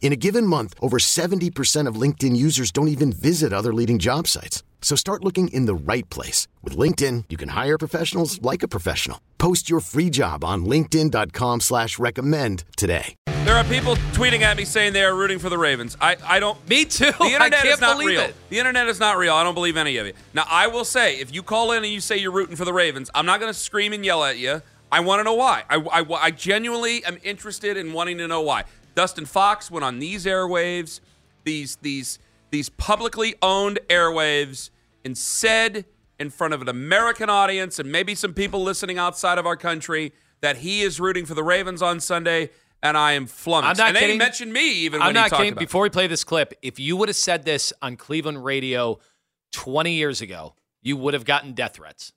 In a given month, over 70% of LinkedIn users don't even visit other leading job sites. So start looking in the right place. With LinkedIn, you can hire professionals like a professional. Post your free job on linkedin.com slash recommend today. There are people tweeting at me saying they are rooting for the Ravens. I, I don't. Me too. The internet I can't is not real. it. The internet is not real. I don't believe any of you. Now, I will say, if you call in and you say you're rooting for the Ravens, I'm not going to scream and yell at you. I want to know why. I, I, I genuinely am interested in wanting to know why. Dustin Fox went on these airwaves, these these these publicly owned airwaves, and said in front of an American audience and maybe some people listening outside of our country that he is rooting for the Ravens on Sunday, and I am flummoxed. I'm not and then he kidding. mentioned me even I'm when not talked kidding. about. Before we play this clip, if you would have said this on Cleveland radio 20 years ago, you would have gotten death threats.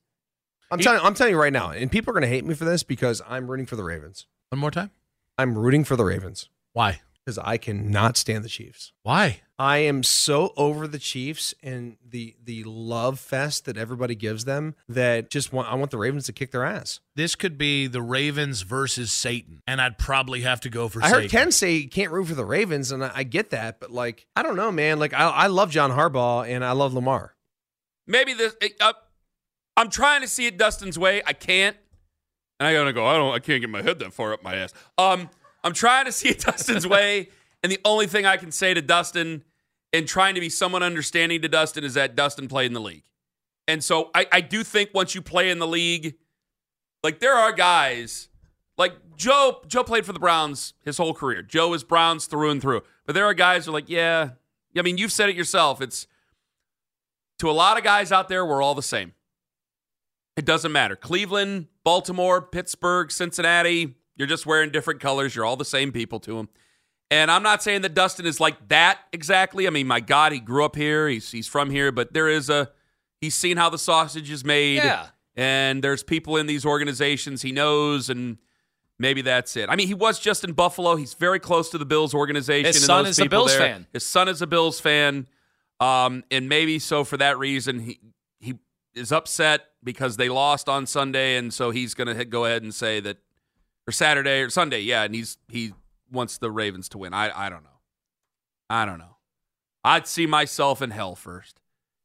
I'm telling I'm telling you right now, and people are going to hate me for this because I'm rooting for the Ravens. One more time. I'm rooting for the Ravens Why? because I cannot stand the Chiefs. Why? I am so over the Chiefs and the the love fest that everybody gives them that just want I want the Ravens to kick their ass. This could be the Ravens versus Satan, and I'd probably have to go for I Satan. heard Ken say he can't root for the Ravens, and I, I get that, but like I don't know, man. Like I, I love John Harbaugh and I love Lamar. maybe this. Uh, I'm trying to see it Dustin's way. I can't. And I gotta go. I don't. I can't get my head that far up my ass. Um, I'm trying to see Dustin's way, and the only thing I can say to Dustin, and trying to be somewhat understanding to Dustin, is that Dustin played in the league, and so I, I do think once you play in the league, like there are guys, like Joe. Joe played for the Browns his whole career. Joe is Browns through and through. But there are guys who are like, yeah. I mean, you've said it yourself. It's to a lot of guys out there, we're all the same. It doesn't matter. Cleveland, Baltimore, Pittsburgh, Cincinnati, you're just wearing different colors. You're all the same people to him. And I'm not saying that Dustin is like that exactly. I mean, my God, he grew up here. He's he's from here, but there is a he's seen how the sausage is made. Yeah. And there's people in these organizations he knows, and maybe that's it. I mean, he was just in Buffalo. He's very close to the Bills organization. His son is a Bills there. fan. His son is a Bills fan. Um, and maybe so for that reason, he he is upset because they lost on Sunday, and so he's going to go ahead and say that, or Saturday or Sunday, yeah, and he's he wants the Ravens to win. I I don't know, I don't know. I'd see myself in hell first.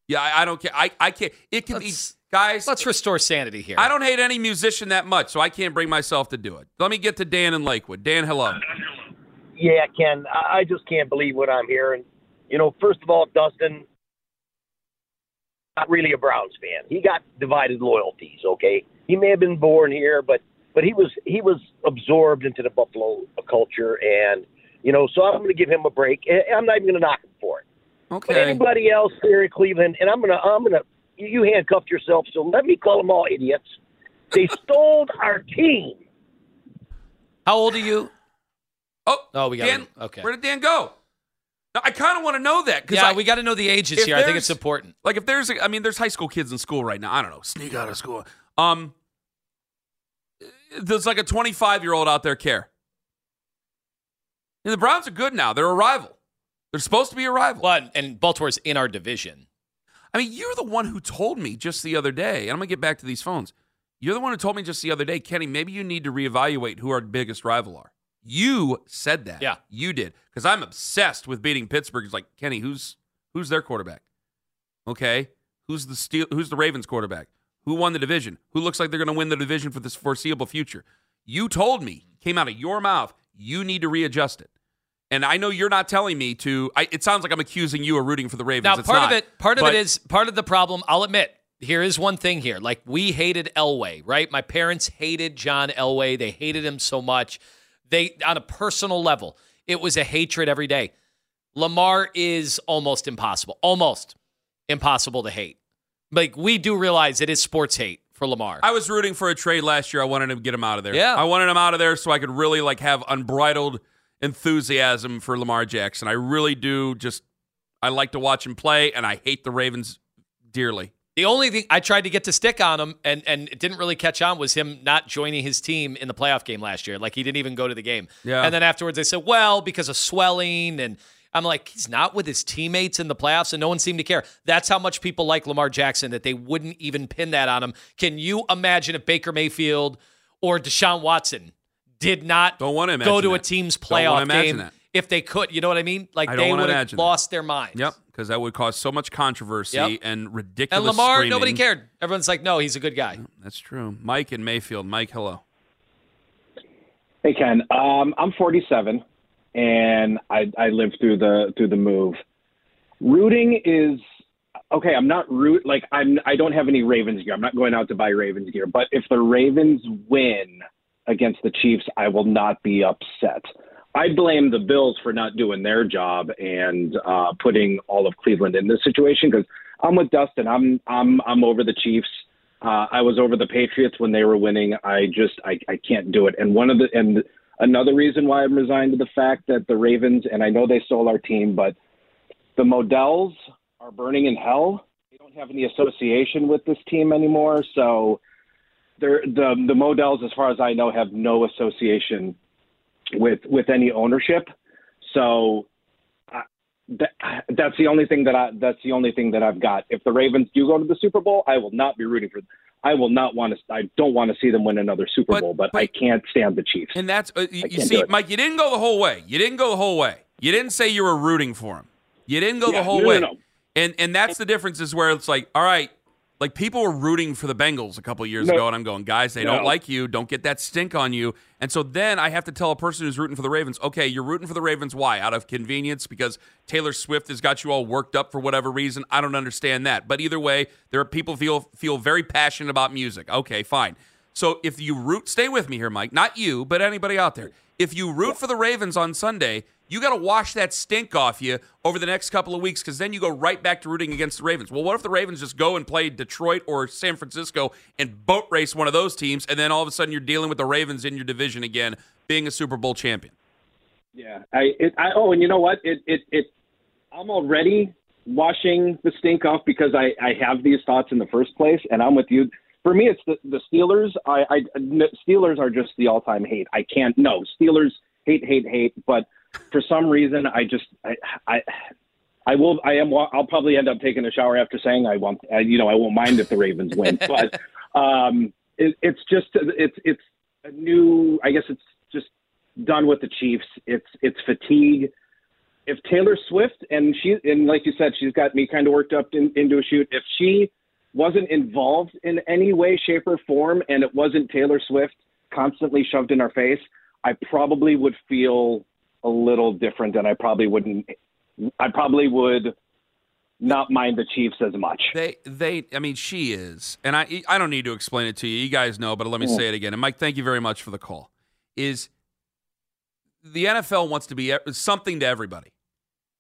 Yeah, I, I don't care. I I can't. It can Let's- be guys. Let's restore sanity here. I don't hate any musician that much, so I can't bring myself to do it. Let me get to Dan in Lakewood. Dan, hello. Yeah, Ken, I I just can't believe what I'm hearing. You know, first of all, Dustin, not really a Browns fan. He got divided loyalties. Okay, he may have been born here, but but he was he was absorbed into the Buffalo culture, and you know, so I'm going to give him a break. I'm not even going to knock him for it. Okay. But anybody else here in Cleveland, and I'm gonna I'm gonna you handcuffed yourself, so let me call them all idiots. They stole our team. How old are you? Oh, Oh, we got Dan. him. Okay. Where did Dan go? Now, I kind of want to know that because Yeah, I, we got to know the ages here. I think it's important. Like if there's, a, I mean, there's high school kids in school right now. I don't know, sneak out of school. Um, there's like a 25 year old out there care. And the Browns are good now. They're a rival. They're supposed to be a rival. But and Baltimore's in our division. I mean, you're the one who told me just the other day, and I'm gonna get back to these phones. You're the one who told me just the other day, Kenny. Maybe you need to reevaluate who our biggest rival are. You said that. Yeah. you did. Because I'm obsessed with beating Pittsburgh. It's like Kenny, who's who's their quarterback? Okay, who's the Steel, Who's the Ravens quarterback? Who won the division? Who looks like they're going to win the division for this foreseeable future? You told me, came out of your mouth. You need to readjust it. And I know you're not telling me to. I, it sounds like I'm accusing you of rooting for the Ravens. Now, It's part not. of it, part of it is part of the problem. I'll admit. Here is one thing here. Like we hated Elway, right? My parents hated John Elway. They hated him so much. They on a personal level, it was a hatred every day. Lamar is almost impossible. Almost impossible to hate. Like we do realize it is sports hate for Lamar. I was rooting for a trade last year. I wanted to get him out of there. Yeah. I wanted him out of there so I could really like have unbridled enthusiasm for Lamar Jackson. I really do just I like to watch him play and I hate the Ravens dearly. The only thing I tried to get to stick on him and and it didn't really catch on was him not joining his team in the playoff game last year. Like he didn't even go to the game. Yeah. And then afterwards they said, well, because of swelling and I'm like, he's not with his teammates in the playoffs, and no one seemed to care. That's how much people like Lamar Jackson that they wouldn't even pin that on him. Can you imagine if Baker Mayfield or Deshaun Watson did not Don't wanna go imagine to a that. team's Don't playoff game that. if they could? You know what I mean? Like I they would have imagine that. lost their minds. Yep, because that would cause so much controversy Yep. and ridiculous. And Lamar, screaming. nobody cared. Everyone's like, no, he's a good guy. That's true. Mike and Mayfield. Mike, hello. Hey Ken, um, I'm 47, and I, I lived through the through the move. Rooting is okay. I'm not root like I'm. I don't have any Ravens gear. I'm not going out to buy Ravens gear. But if the Ravens win against the Chiefs, I will not be upset. I blame the Bills for not doing their job and uh, putting all of Cleveland in this situation because I'm with Dustin. I'm I'm I'm over the Chiefs. Uh, I was over the Patriots when they were winning. I just I, I can't do it. And one of the and another reason why I'm resigned to the fact that the Ravens and I know they stole our team, but the Modells are burning in hell. They don't have any association with this team anymore. So the the Modells, as far as I know, have no association with with any ownership. So uh, that, that's the only thing that I that's the only thing that I've got. If the Ravens do go to the Super Bowl, I will not be rooting for. I will not want to. I don't want to see them win another Super But- Bowl, but, but- I can't stand the Chiefs. And that's uh, you, you see. Mike. You didn't go the whole way. You didn't go the whole way. You didn't say you were rooting for them. You didn't go Yeah, the whole no, no, way. no. And and that's the difference is where it's like, all right, like people were rooting for the Bengals a couple years No. ago, and I'm going, guys, they don't like you. Don't get that stink on you. And so then I have to tell a person who's rooting for the Ravens, okay, you're rooting for the Ravens. Why? Out of convenience because Taylor Swift has got you all worked up for whatever reason. I don't understand that. But either way, there are people feel feel very passionate about music. Okay, fine. So if you root, stay with me here, Mike. Not you, but anybody out there. If you root for the Ravens on Sunday, you got to wash that stink off you over the next couple of weeks because then you go right back to rooting against the Ravens. Well, what if the Ravens just go and play Detroit or San Francisco and boat race one of those teams, and then all of a sudden you're dealing with the Ravens in your division again, being a Super Bowl champion? Yeah, I, it, I oh, and you know what? It, it, it. I'm already washing the stink off because I, I have these thoughts in the first place, and I'm with you. For me, it's the, the Steelers. I, I Steelers are just the all-time hate. I can't. No, Steelers hate, hate, hate. But for some reason, I just, I, I, I will. I am. I'll probably end up taking a shower after saying I won't. Uh, you know, I won't mind if the Ravens win. but um, it, it's just, it's, it's a new. I guess it's just done with the Chiefs. It's, it's fatigue if Taylor Swift and she and like you said, she's got me kind of worked up in, into a shoot. If she wasn't involved in any way, shape, or form, and it wasn't Taylor Swift constantly shoved in our face, I probably would feel a little different, and I probably wouldn't. I probably would not mind the Chiefs as much. They, they. I mean, she is, and I. I don't need to explain it to you. You guys know, but let me mm. say it again. And Mike, thank you very much for the call. Is the NFL wants to be something to everybody.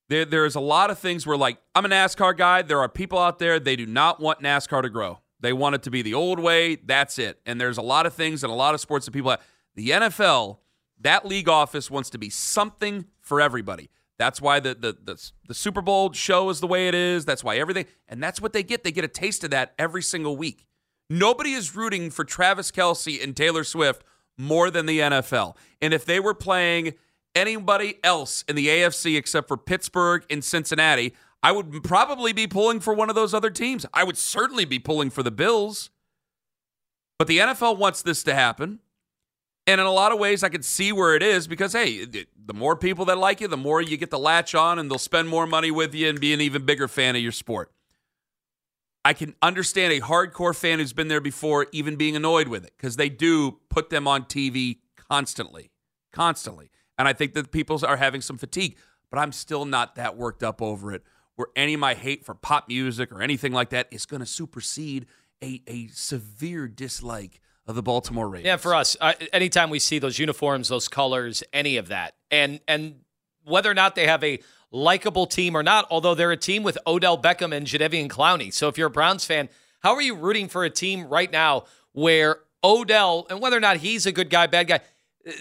There, there's a lot of things where, like, I'm a NASCAR guy. There are people out there they do not want NASCAR to grow. They want it to be the old way. That's it. And there's a lot of things and a lot of sports that people have. The NFL, that league office wants to be something for everybody. That's why the, the the the Super Bowl show is the way it is. That's why everything, and that's what they get. They get a taste of that every single week. Nobody is rooting for Travis Kelce and Taylor Swift more than the NFL. And if they were playing anybody else in the AFC except for Pittsburgh and Cincinnati, I would probably be pulling for one of those other teams. I would certainly be pulling for the Bills. But the NFL wants this to happen. And in a lot of ways, I could see where it is because, hey, the more people that like you, the more you get to latch on and they'll spend more money with you and be an even bigger fan of your sport. I can understand a hardcore fan who's been there before even being annoyed with it because they do put them on TV constantly, constantly. And I think that people are having some fatigue, but I'm still not that worked up over it where any of my hate for pop music or anything like that is going to supersede a, a severe dislike of the Baltimore Ravens. Yeah, for us, uh, anytime we see those uniforms, those colors, any of that, and and whether or not they have a likable team or not, although they're a team with Odell Beckham and Jadeveon Clowney. So if you're a Browns fan, how are you rooting for a team right now where Odell and whether or not he's a good guy, bad guy,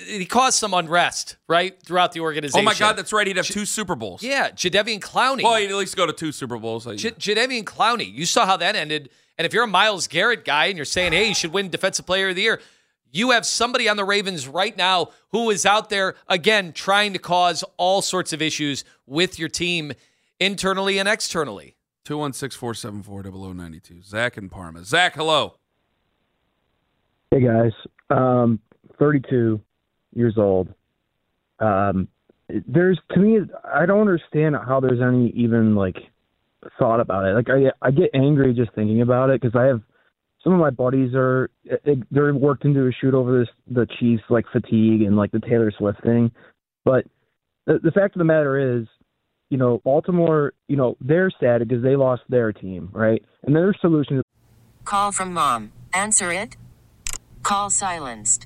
he caused some unrest right throughout the organization. Oh my God, that's right. He'd have two Super Bowls. Yeah, Jadeveon Clowney. Well, he'd at least go to two Super Bowls. J- Jadeveon Clowney. You saw how that ended. And if you're a Myles Garrett guy and you're saying, hey, he should win Defensive Player of the Year, you have somebody on the Ravens right now who is out there, again, trying to cause all sorts of issues with your team internally and externally. 216 474 0092. Zach and Parma. Zach, hello. Hey, guys. Um, 32 years old. Um, there's, to me, I don't understand how there's any even like thought about it. Like, I, I get angry just thinking about it because I have some of my buddies are they're worked into a shoot over this the Chiefs like fatigue and like the Taylor Swift thing. But the, the fact of the matter is, you know, Baltimore, you know, they're sad because they lost their team, right? And their solution is Call from mom. Answer it. Call silenced.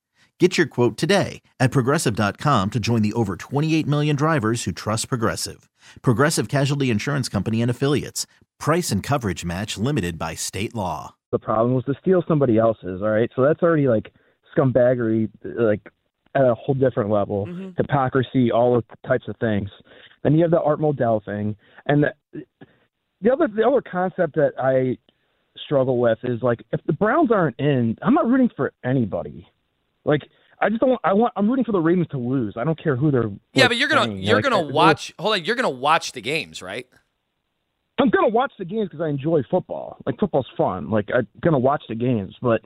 Get your quote today at progressive.com to join the over 28 million drivers who trust Progressive. Progressive Casualty Insurance Company and Affiliates. Price and coverage match limited by state law. the problem was to steal somebody else's. All right, so that's already like scumbaggery, like at a whole different level, mm-hmm. hypocrisy, all of types of things. Then you have the Art Modell thing, and the, the other the other concept that I struggle with is like if the Browns aren't in, I'm not rooting for anybody. Like I just don't. I want. I'm rooting for the Ravens to lose. I don't care who they're. Yeah, like, but you're gonna playing. you're Like, gonna watch. Hold on, you're gonna watch the games, right? I'm gonna watch the games because I enjoy football. Like football's fun. Like I'm gonna watch the games, but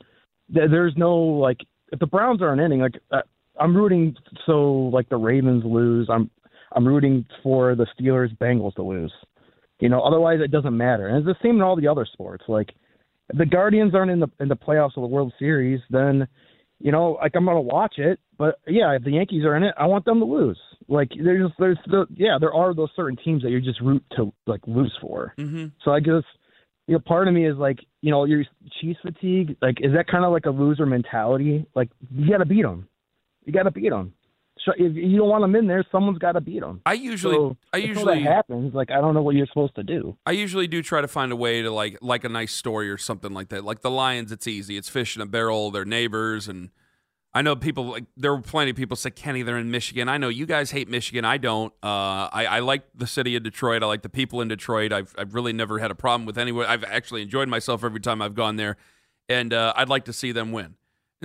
th- there's no like if the Browns aren't ending, like uh, I'm rooting so like the Ravens lose. I'm I'm rooting for the Steelers Bengals to lose. You know, otherwise it doesn't matter. And it's the same in all the other sports. Like if the Guardians aren't in the in the playoffs of the World Series, then you know, like I'm gonna watch it. But yeah, if the Yankees are in it, I want them to lose. Like there's there's the yeah, there are those certain teams that you just root to like lose for. Mm-hmm. So I guess you know, part of me is like, you know, your Chiefs fatigue. Like, is that kind of like a loser mentality? Like, you got to beat them. You got to beat them. If you don't want them in there, someone's got to beat them. I usually, So I usually, that happens. Like, I don't know what you're supposed to do. I usually do try to find a way to like, like a nice story or something like that. Like the Lions, it's easy. It's fish in a barrel. They're neighbors, and I know people like there were plenty of people say Kenny, they're in Michigan. I know you guys hate Michigan. I don't. Uh, I, I like the city of Detroit. I like the people in Detroit. I've, I've really never had a problem with anyone. I've actually enjoyed myself every time I've gone there, and uh, I'd like to see them win.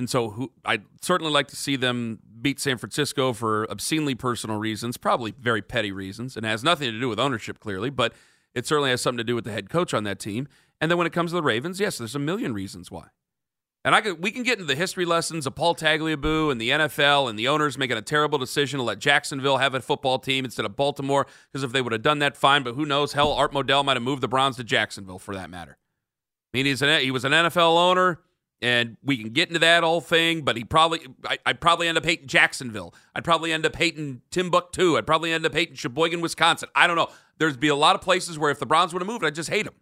And so, who I'd certainly like to see them beat San Francisco for obscenely personal reasons, probably very petty reasons, and has nothing to do with ownership, clearly, but it certainly has something to do with the head coach on that team. And then when it comes to the Ravens, yes, there's a million reasons why. And I could, we can get into the history lessons of Paul Tagliabue and the NFL and the owners making a terrible decision to let Jacksonville have a football team instead of Baltimore because if they would have done that, fine. But who knows? Hell, Art Modell might have moved the Browns to Jacksonville for that matter. I mean, he's an, he was an NFL owner, and we can get into that whole thing. But he probably, I, I'd probably end up hating Jacksonville. I'd probably end up hating Timbuktu. I'd probably end up hating Sheboygan, Wisconsin. I don't know. There'd be a lot of places where if the Browns would have moved, I'd just hate them,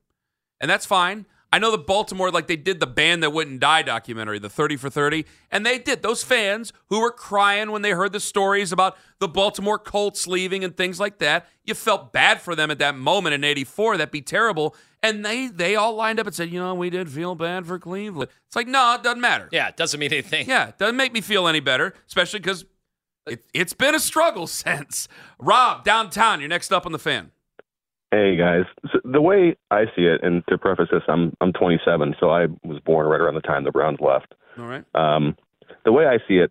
and that's fine. I know that Baltimore, like they did the band that wouldn't die documentary, the 30 for 30, and they did. Those fans who were crying when they heard the stories about the Baltimore Colts leaving and things like that, you felt bad for them at that moment in 84. That'd be terrible. And they they all lined up and said, you know, we did feel bad for Cleveland. It's like, no, it doesn't matter. Yeah, it doesn't mean anything. Yeah, it doesn't make me feel any better, especially because it, it's been a struggle since. Rob, downtown, you're next up on the fan. Hey guys, so the way I see it, and to preface this, I'm I'm 27, so I was born right around the time the Browns left. All right. Um, the way I see it,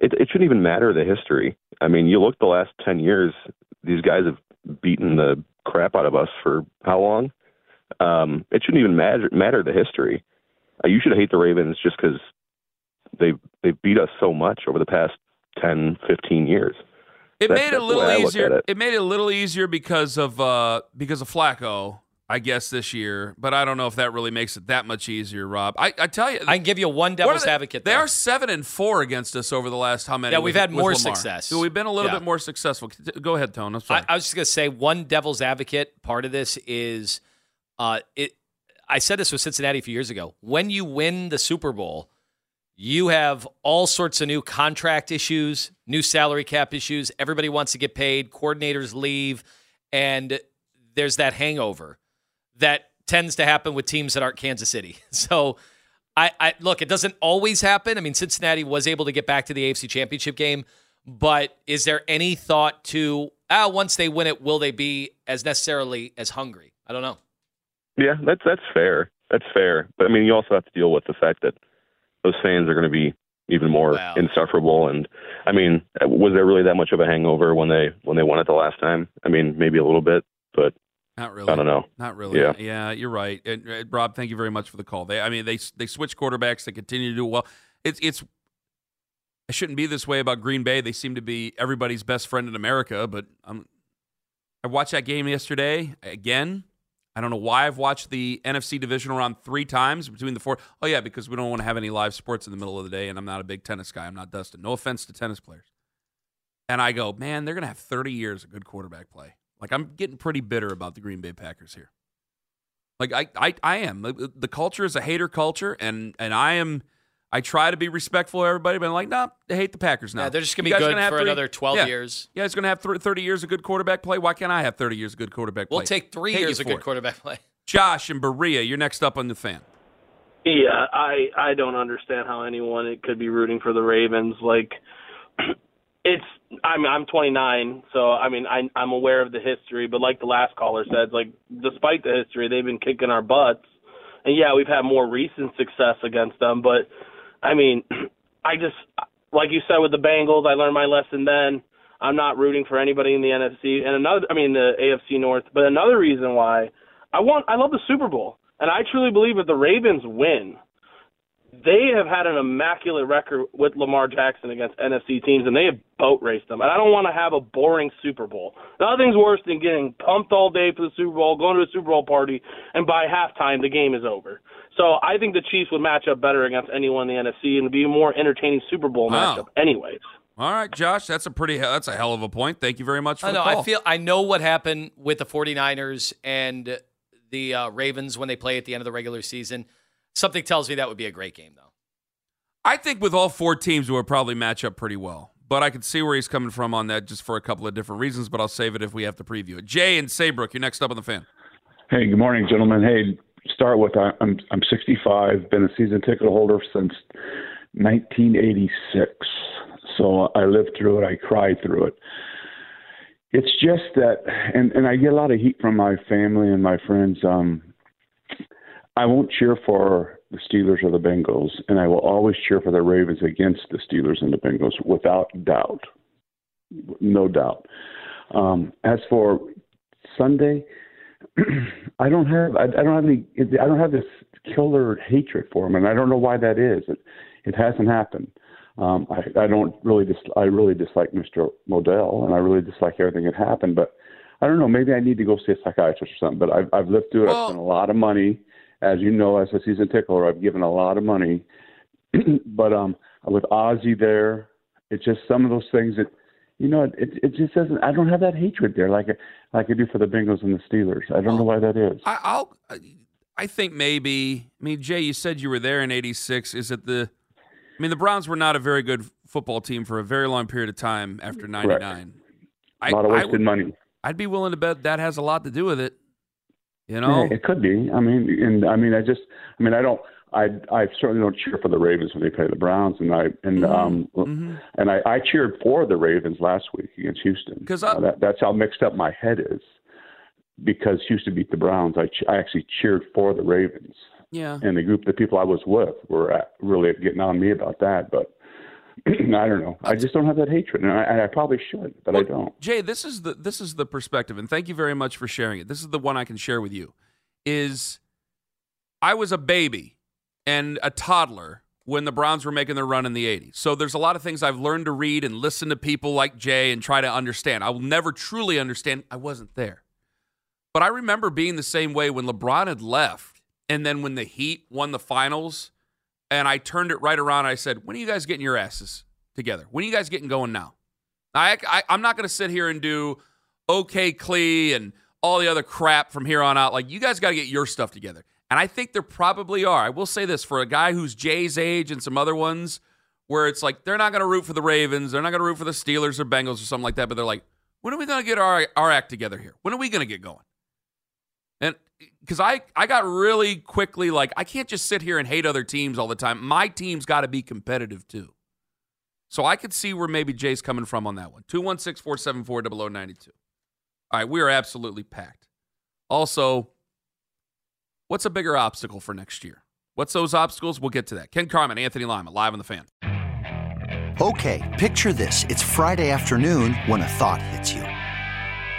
it, it shouldn't even matter the history. I mean, you look the last 10 years, these guys have beaten the crap out of us for how long? Um, it shouldn't even matter matter the history. Uh, you should hate the Ravens just because they they beat us so much over the past 10, 15 years. It That's- made it a that's the way little easier. It. it. made it a little easier because of uh because of Flacco, I guess this year. But I don't know if that really makes it that much easier, Rob. I, I tell you, I can give you one devil's they, advocate. They though. are seven and four against us over the last how many? Yeah, with- we've had more success. So we've been a little Yeah. bit more successful. Go ahead, Tone. I'm sorry. I, I was just going to say one devil's advocate part of this is uh, it. I said this with Cincinnati a few years ago. When you win the Super Bowl, you have all sorts of new contract issues, new salary cap issues. Everybody wants to get paid. Coordinators leave, and there's that hangover that tends to happen with teams that aren't Kansas City. So. I, I look, it doesn't always happen. I mean, Cincinnati was able to get back to the AFC Championship game, but is there any thought to ah, once they win it, will they be as necessarily as hungry? I don't know. Yeah, that's that's fair. That's fair. But I mean, you also have to deal with the fact that those fans are going to be even more Wow. insufferable. And I mean, was there really that much of a hangover when they when they won it the last time? I mean, maybe a little bit, but Not really. I don't know. Not really. Yeah. Yeah, you're right. And uh, Rob, thank you very much for the call. They, I mean, they they switch quarterbacks. They continue to do well. It's it's. I shouldn't be this way about Green Bay. They seem to be everybody's best friend in America. But I'm. I watched that game yesterday again. I don't know why I've watched the NFC divisional round three times between the four. Oh yeah, because we don't want to have any live sports in the middle of the day, and I'm not a big tennis guy. I'm not Dustin. No offense to tennis players. And I go, man, they're gonna have 30 years of good quarterback play. Like I'm getting pretty bitter about the Green Bay Packers here. Like I, I, I am. The culture is a hater culture, and and I am. I try to be respectful of everybody, but I'm like, nah, they hate the Packers now. Yeah, they're just gonna You be guys good have for three- another 12 yeah. years. Yeah, it's gonna have 30 years of good quarterback play. Why can't I have 30 years of good quarterback play? We'll take three Hate you years of good it. quarterback play. Josh and Berea, you're next up on the fan. Yeah, I I don't understand how anyone it could be rooting for the Ravens. Like, it's I'm I'm 29, so I mean I I'm aware of the history, but like the last caller said, like despite the history, they've been kicking our butts, and yeah, we've had more recent success against them. But I mean, I just like you said with the Bengals, I learned my lesson then. I'm not rooting for anybody in the NFC and another I mean the AFC North, but another reason why I want I love the Super Bowl. And I truly believe if the Ravens win, they have had an immaculate record with Lamar Jackson against NFC teams, and they have boat raced them. And I don't want to have a boring Super Bowl. Nothing's worse than getting pumped all day for the Super Bowl, going to a Super Bowl party, and by halftime the game is over. So I think the Chiefs would match up better against anyone in the NFC and be a more entertaining Super Bowl Wow. matchup, anyways. All right, Josh, that's a pretty that's a hell of a point. Thank you very much for I the call. I feel I know what happened with the 49ers and the uh, Ravens when they play at the end of the regular season. Something tells me that would be a great game, though. I think with all four teams, it would probably match up pretty well. But I can see where he's coming from on that just for a couple of different reasons, but I'll save it if we have to preview it. Jay and Saybrook, you're next up on the fan. Hey, good morning, gentlemen. Hey, start with I- I'm I'm 65, been a season ticket holder since 1986. So I lived through it. I cried through it. It's just that, and and I get a lot of heat from my family and my friends. Um, I won't cheer for the Steelers or the Bengals, and I will always cheer for the Ravens against the Steelers and the Bengals, without doubt, no doubt. Um, as for Sunday, I don't have I, I don't have any I don't have this killer hatred for him, and I don't know why that is. It it hasn't happened. Um, I I don't really dis I really dislike Mr. Modell, and I really dislike everything that happened. But I don't know. Maybe I need to go see a psychiatrist or something. But I've I've lived through it. I've spent a lot of money, as you know, as a season tickler. I've given a lot of money. but um, with Ozzie there, it's just some of those things that you know, it it just doesn't. I don't have that hatred there like I- like I do for the Bengals and the Steelers. I don't know why that is. I, I'll I think maybe. I mean, Jay, you said you were there in '86. Is it the? I mean, the Browns were not a very good football team for a very long period of time after '99. A lot of wasted would, money. I'd be willing to bet that has a lot to do with it. You know, Yeah, it could be. I mean, and I mean, I just, I mean, I don't, I, I certainly don't cheer for the Ravens when they play the Browns, and I, and um, and I, I cheered for the Ravens last week against Houston. 'Cause I- Uh, that, that's how mixed up my head is. Because Houston beat the Browns, I, ch- I actually cheered for the Ravens, yeah. and the group, the people I was with, were at, really getting on me about that. But I don't know. I just don't have that hatred, and I, and I probably should, but I don't. Jay, this is the this is the perspective, and thank you very much for sharing it. This is the one I can share with you. Is I was a baby and a toddler when the Browns were making their run in the 80s. So there's a lot of things I've learned to read and listen to people like Jay and try to understand. I will never truly understand. I wasn't there. But I remember being the same way when LeBron had left and then when the Heat won the finals and I turned it right around. I said, "When are you guys getting your asses together? When are you guys getting going now?" I, I I'm not going to sit here and do OK Clee and all the other crap from here on out. Like you guys got to get your stuff together. And I think there probably are. I will say this for a guy who's Jay's age and some other ones where it's like they're not going to root for the Ravens, they're not going to root for the Steelers or Bengals or something like that, but they're like, when are we going to get our our act together here? When are we going to get going? And because I, I got really quickly like, I can't just sit here and hate other teams all the time. My team's got to be competitive too. So I could see where maybe Jay's coming from on that one. 216 474 0092. All right, we are absolutely packed. Also, what's a bigger obstacle for next year? What's those obstacles? We'll get to that. Ken Carman, Anthony Lima, live on the fan. Okay, picture this. It's Friday afternoon when a thought hits you.